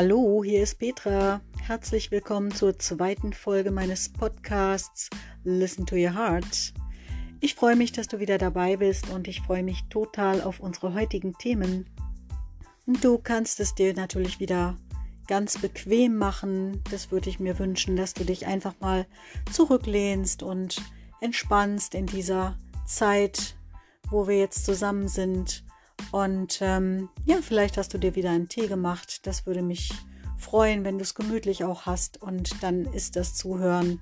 Hallo, hier ist Petra. Herzlich willkommen zur zweiten Folge meines Podcasts Listen to Your Heart. Ich freue mich, dass du wieder dabei bist und ich freue mich total auf unsere heutigen Themen. Du kannst es dir natürlich wieder ganz bequem machen. Das würde ich mir wünschen, dass du dich einfach mal zurücklehnst und entspannst in dieser Zeit, wo wir jetzt zusammen sind und ähm, ja, vielleicht hast du dir wieder einen Tee gemacht. Das würde mich freuen, wenn du es gemütlich auch hast. Und dann ist das Zuhören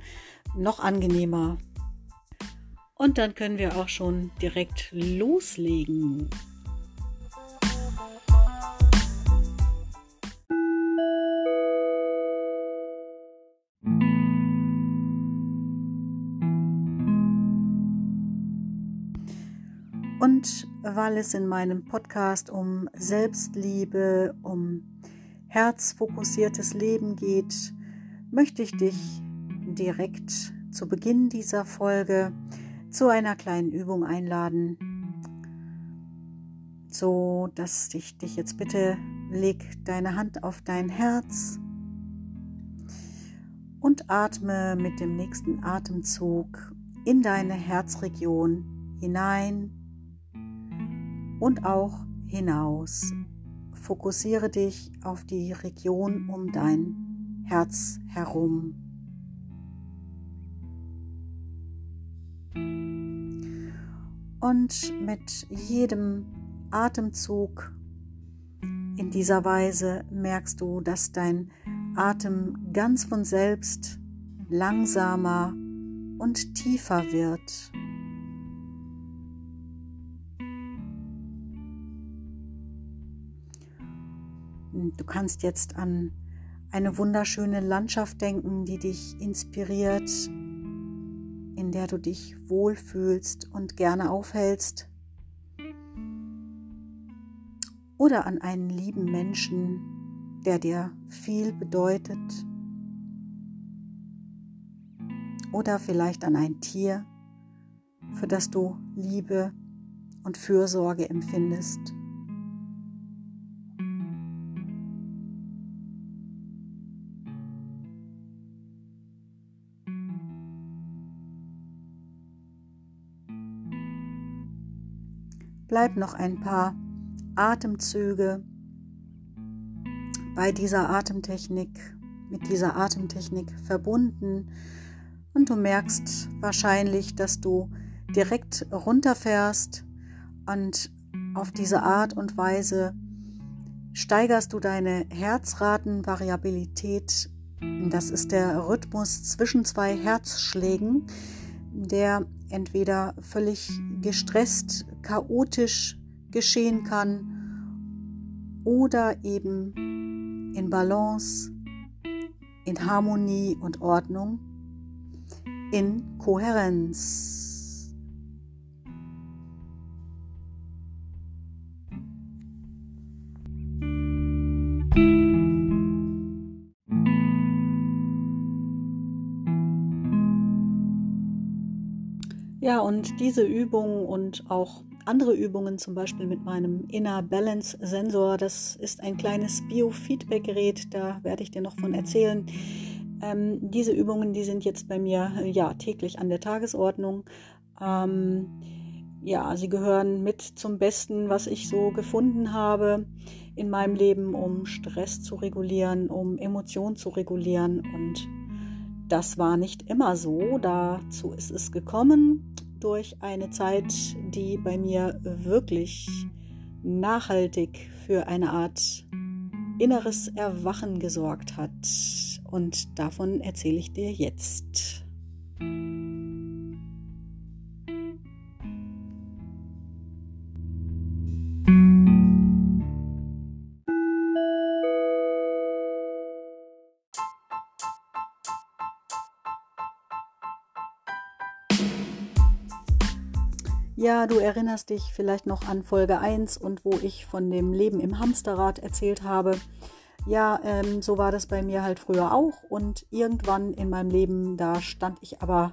noch angenehmer. Und dann können wir auch schon direkt loslegen. Und weil es in meinem Podcast um Selbstliebe, um herzfokussiertes Leben geht, möchte ich dich direkt zu Beginn dieser Folge zu einer kleinen Übung einladen, so dass ich dich jetzt bitte leg deine Hand auf dein Herz und atme mit dem nächsten Atemzug in deine Herzregion hinein und auch hinaus. Fokussiere dich auf die Region um dein Herz herum. Und mit jedem Atemzug in dieser Weise merkst du, dass dein Atem ganz von selbst langsamer und tiefer wird. Du kannst jetzt an eine wunderschöne Landschaft denken, die dich inspiriert, in der du dich wohlfühlst und gerne aufhältst. Oder an einen lieben Menschen, der dir viel bedeutet. Oder vielleicht an ein Tier, für das du Liebe und Fürsorge empfindest. Bleib noch ein paar Atemzüge bei dieser Atemtechnik, mit dieser Atemtechnik verbunden und du merkst wahrscheinlich, dass du direkt runterfährst und auf diese Art und Weise steigerst du deine Herzratenvariabilität. Das ist der Rhythmus zwischen zwei Herzschlägen, der entweder völlig gestresst, chaotisch geschehen kann oder eben in Balance, in Harmonie und Ordnung, in Kohärenz. Ja, und diese Übung und auch andere Übungen, zum Beispiel mit meinem Inner Balance Sensor, das ist ein kleines Biofeedback-Gerät, da werde ich dir noch von erzählen. Ähm, diese Übungen, die sind jetzt bei mir ja täglich an der Tagesordnung. Ähm, ja, sie gehören mit zum Besten, was ich so gefunden habe in meinem Leben, um Stress zu regulieren, um Emotionen zu regulieren und das war nicht immer so. Dazu ist es gekommen durch eine Zeit, die bei mir wirklich nachhaltig für eine Art inneres Erwachen gesorgt hat. Und davon erzähle ich dir jetzt. Ja, du erinnerst dich vielleicht noch an Folge 1 und wo ich von dem Leben im Hamsterrad erzählt habe. Ja, ähm, so war das bei mir halt früher auch und irgendwann in meinem Leben, da stand ich aber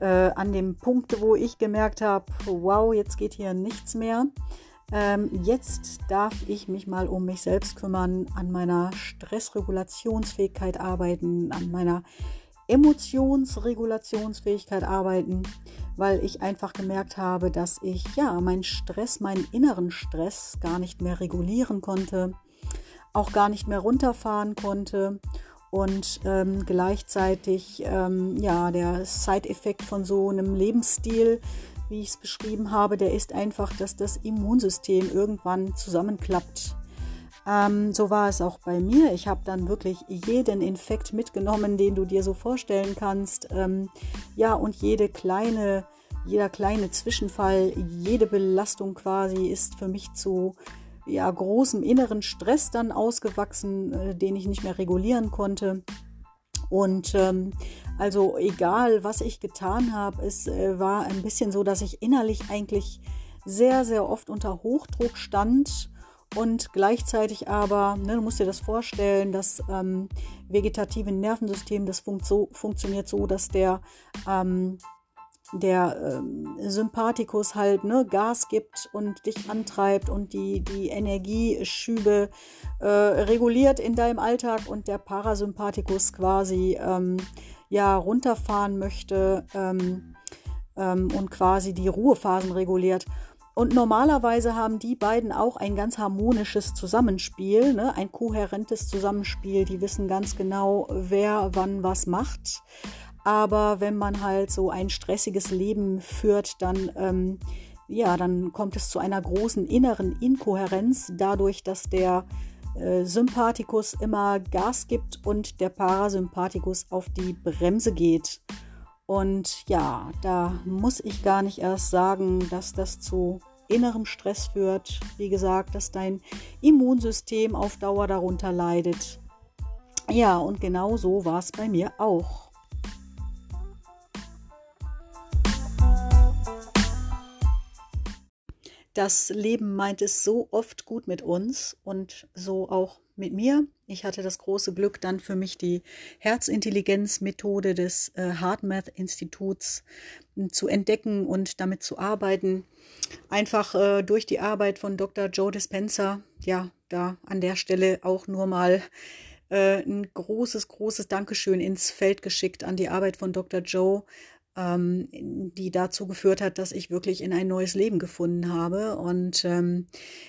äh, an dem Punkt, wo ich gemerkt habe, wow, jetzt geht hier nichts mehr. Ähm, jetzt darf ich mich mal um mich selbst kümmern, an meiner Stressregulationsfähigkeit arbeiten, an meiner Emotionsregulationsfähigkeit arbeiten, weil ich einfach gemerkt habe, dass ich ja meinen Stress, meinen inneren Stress gar nicht mehr regulieren konnte, auch gar nicht mehr runterfahren konnte und ähm, gleichzeitig ähm, ja der Side-Effekt von so einem Lebensstil wie ich es beschrieben habe, der ist einfach, dass das Immunsystem irgendwann zusammenklappt. Ähm, so war es auch bei mir. Ich habe dann wirklich jeden Infekt mitgenommen, den du dir so vorstellen kannst. Ähm, ja, und jede kleine, jeder kleine Zwischenfall, jede Belastung quasi ist für mich zu ja, großem inneren Stress dann ausgewachsen, äh, den ich nicht mehr regulieren konnte. Und ähm, also egal, was ich getan habe, es äh, war ein bisschen so, dass ich innerlich eigentlich sehr, sehr oft unter Hochdruck stand und gleichzeitig aber, ne, du musst dir das vorstellen, das ähm, vegetative Nervensystem, das funkt so, funktioniert so, dass der ähm, der ähm, Sympathikus halt ne, Gas gibt und dich antreibt und die, die Energieschübe äh, reguliert in deinem Alltag und der Parasympathikus quasi ähm, ja runterfahren möchte ähm, ähm und quasi die Ruhephasen reguliert. Und normalerweise haben die beiden auch ein ganz harmonisches Zusammenspiel, ne? ein kohärentes Zusammenspiel. Die wissen ganz genau, wer wann was macht. Aber wenn man halt so ein stressiges Leben führt, dann, ähm, ja, dann kommt es zu einer großen inneren Inkohärenz, dadurch, dass der äh, Sympathikus immer Gas gibt und der Parasympathikus auf die Bremse geht. Und ja, da muss ich gar nicht erst sagen, dass das zu innerem Stress führt. Wie gesagt, dass dein Immunsystem auf Dauer darunter leidet. Ja, und genau so war es bei mir auch. Das Leben meint es so oft gut mit uns und so auch mit mir. Ich hatte das große Glück, dann für mich die Herzintelligenz-Methode des äh, HeartMath-Instituts äh, zu entdecken und damit zu arbeiten. Einfach äh, durch die Arbeit von Dr. Joe Dispenza. Ja, da an der Stelle auch nur mal äh, ein großes, großes Dankeschön ins Feld geschickt an die Arbeit von Dr. Joe, ähm, die dazu geführt hat, dass ich wirklich in ein neues Leben gefunden habe. Und ähm,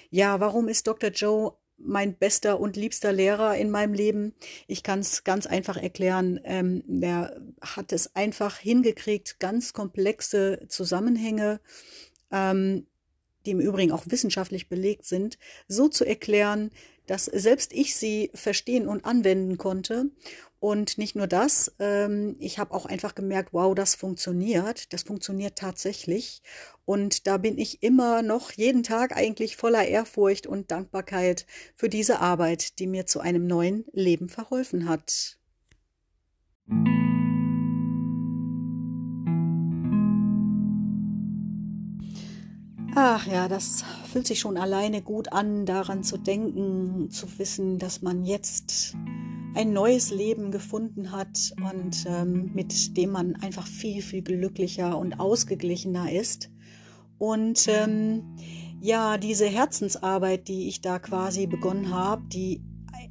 ja, warum ist Dr. Joe mein bester und liebster Lehrer in meinem Leben? Ich kann es ganz einfach erklären. Ähm, der hat es einfach hingekriegt, ganz komplexe Zusammenhänge, ähm, die im Übrigen auch wissenschaftlich belegt sind, so zu erklären, dass selbst ich sie verstehen und anwenden konnte und nicht nur das, ähm, ich habe auch einfach gemerkt, wow, das funktioniert. Das funktioniert tatsächlich. Und da bin ich immer noch jeden Tag eigentlich voller Ehrfurcht und Dankbarkeit für diese Arbeit, die mir zu einem neuen Leben verholfen hat. Ach ja, das fühlt sich schon alleine gut an, daran zu denken, zu wissen, dass man jetzt ein neues Leben gefunden hat und ähm, mit dem man einfach viel, viel glücklicher und ausgeglichener ist. Und ähm, ja, diese Herzensarbeit, die ich da quasi begonnen habe, die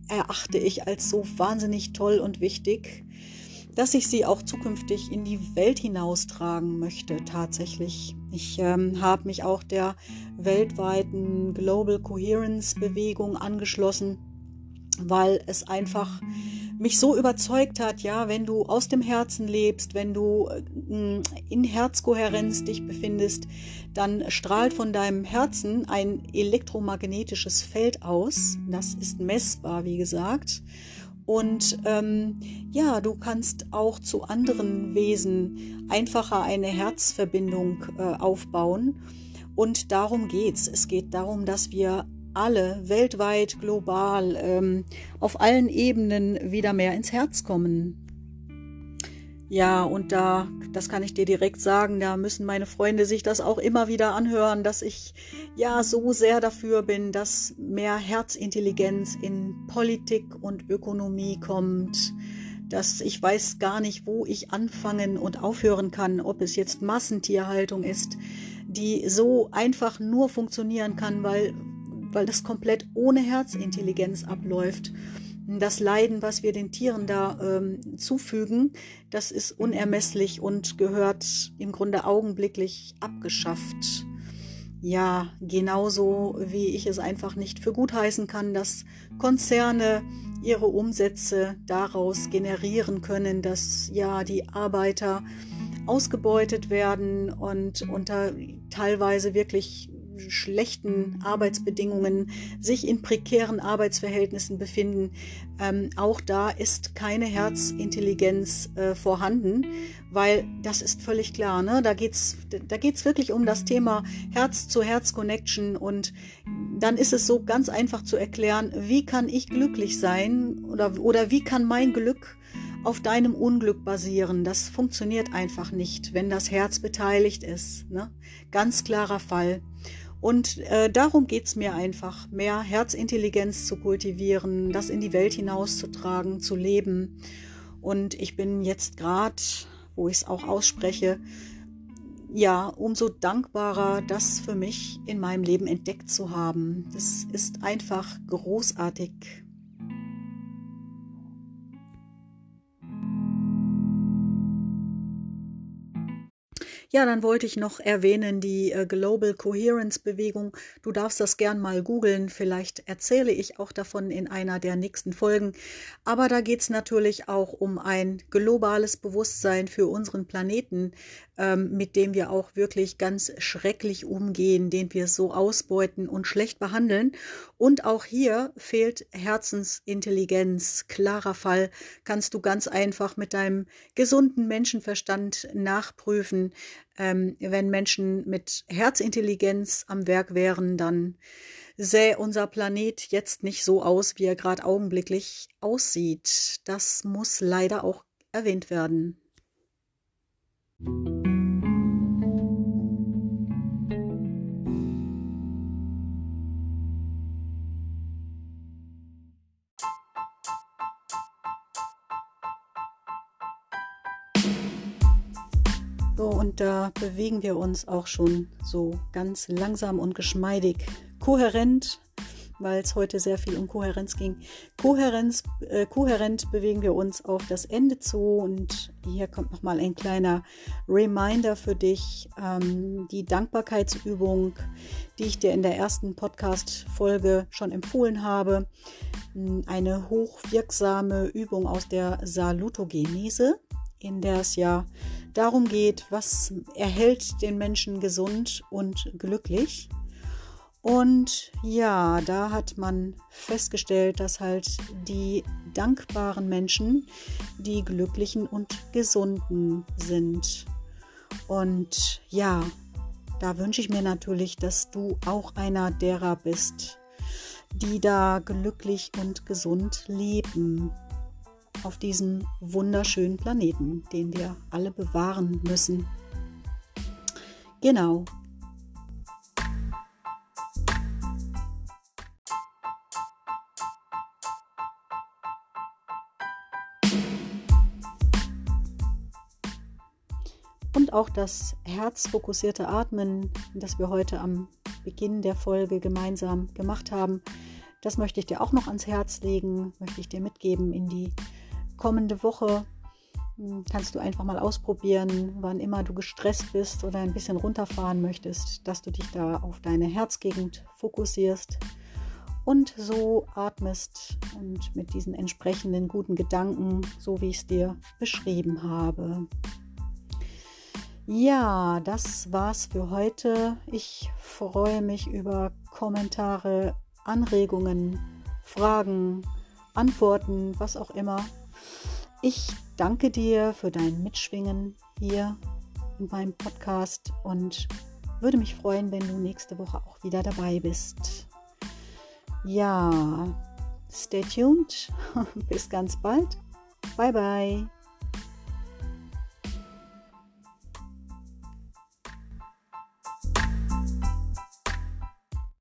erachte ich als so wahnsinnig toll und wichtig, dass ich sie auch zukünftig in die Welt hinaustragen möchte, tatsächlich. Ich ähm, habe mich auch der weltweiten Global Coherence Bewegung angeschlossen weil es einfach mich so überzeugt hat, ja, wenn du aus dem Herzen lebst, wenn du äh, in Herzkohärenz dich befindest, dann strahlt von deinem Herzen ein elektromagnetisches Feld aus. Das ist messbar, wie gesagt. Und ähm, ja, du kannst auch zu anderen Wesen einfacher eine Herzverbindung äh, aufbauen. Und darum geht's. Es geht darum, dass wir alle weltweit, global, ähm, auf allen Ebenen wieder mehr ins Herz kommen. Ja, und da, das kann ich dir direkt sagen, da müssen meine Freunde sich das auch immer wieder anhören, dass ich ja so sehr dafür bin, dass mehr Herzintelligenz in Politik und Ökonomie kommt, dass ich weiß gar nicht, wo ich anfangen und aufhören kann, ob es jetzt Massentierhaltung ist, die so einfach nur funktionieren kann, weil, weil das komplett ohne Herzintelligenz abläuft. Das Leiden, was wir den Tieren da ähm, zufügen, das ist unermesslich und gehört im Grunde augenblicklich abgeschafft. Ja, genauso wie ich es einfach nicht für gut heißen kann, dass Konzerne ihre Umsätze daraus generieren können, dass ja die Arbeiter ausgebeutet werden und unter teilweise wirklich schlechten Arbeitsbedingungen, sich in prekären Arbeitsverhältnissen befinden. Ähm, auch da ist keine Herzintelligenz äh, vorhanden, weil das ist völlig klar. Ne? Da geht es da geht's wirklich um das Thema Herz-zu-Herz-Connection und dann ist es so ganz einfach zu erklären, wie kann ich glücklich sein oder, oder wie kann mein Glück auf deinem Unglück basieren. Das funktioniert einfach nicht, wenn das Herz beteiligt ist. Ne? Ganz klarer Fall. Und äh, darum geht's mir einfach, mehr Herzintelligenz zu kultivieren, das in die Welt hinauszutragen, zu leben. Und ich bin jetzt gerade, wo ich es auch ausspreche, ja, umso dankbarer, das für mich in meinem Leben entdeckt zu haben. Das ist einfach großartig. Ja, dann wollte ich noch erwähnen die äh, Global Coherence Bewegung. Du darfst das gern mal googeln. Vielleicht erzähle ich auch davon in einer der nächsten Folgen. Aber da geht es natürlich auch um ein globales Bewusstsein für unseren Planeten, ähm, mit dem wir auch wirklich ganz schrecklich umgehen, den wir so ausbeuten und schlecht behandeln. Und auch hier fehlt Herzensintelligenz. Klarer Fall kannst du ganz einfach mit deinem gesunden Menschenverstand nachprüfen. Ähm, wenn Menschen mit Herzintelligenz am Werk wären, dann sähe unser Planet jetzt nicht so aus, wie er gerade augenblicklich aussieht. Das muss leider auch erwähnt werden. Da bewegen wir uns auch schon so ganz langsam und geschmeidig, kohärent, weil es heute sehr viel um Kohärenz ging. Kohärenz, äh, kohärent bewegen wir uns auf das Ende zu und hier kommt nochmal ein kleiner Reminder für dich. Ähm, die Dankbarkeitsübung, die ich dir in der ersten Podcast-Folge schon empfohlen habe. Eine hochwirksame Übung aus der Salutogenese, in der es ja darum geht, was erhält den Menschen gesund und glücklich. Und ja, da hat man festgestellt, dass halt die dankbaren Menschen die glücklichen und gesunden sind. Und ja, da wünsche ich mir natürlich, dass du auch einer derer bist, die da glücklich und gesund leben auf diesem wunderschönen Planeten, den wir alle bewahren müssen. Genau. Und auch das herzfokussierte Atmen, das wir heute am Beginn der Folge gemeinsam gemacht haben, das möchte ich dir auch noch ans Herz legen, möchte ich dir mitgeben in die kommende Woche hm, kannst du einfach mal ausprobieren, wann immer du gestresst bist oder ein bisschen runterfahren möchtest, dass du dich da auf deine Herzgegend fokussierst und so atmest und mit diesen entsprechenden guten Gedanken, so wie ich es dir beschrieben habe. Ja, das war's für heute. Ich freue mich über Kommentare, Anregungen, Fragen, Antworten, was auch immer ich danke dir für dein Mitschwingen hier in meinem Podcast und würde mich freuen, wenn du nächste Woche auch wieder dabei bist. Ja, stay tuned. Bis ganz bald. Bye bye.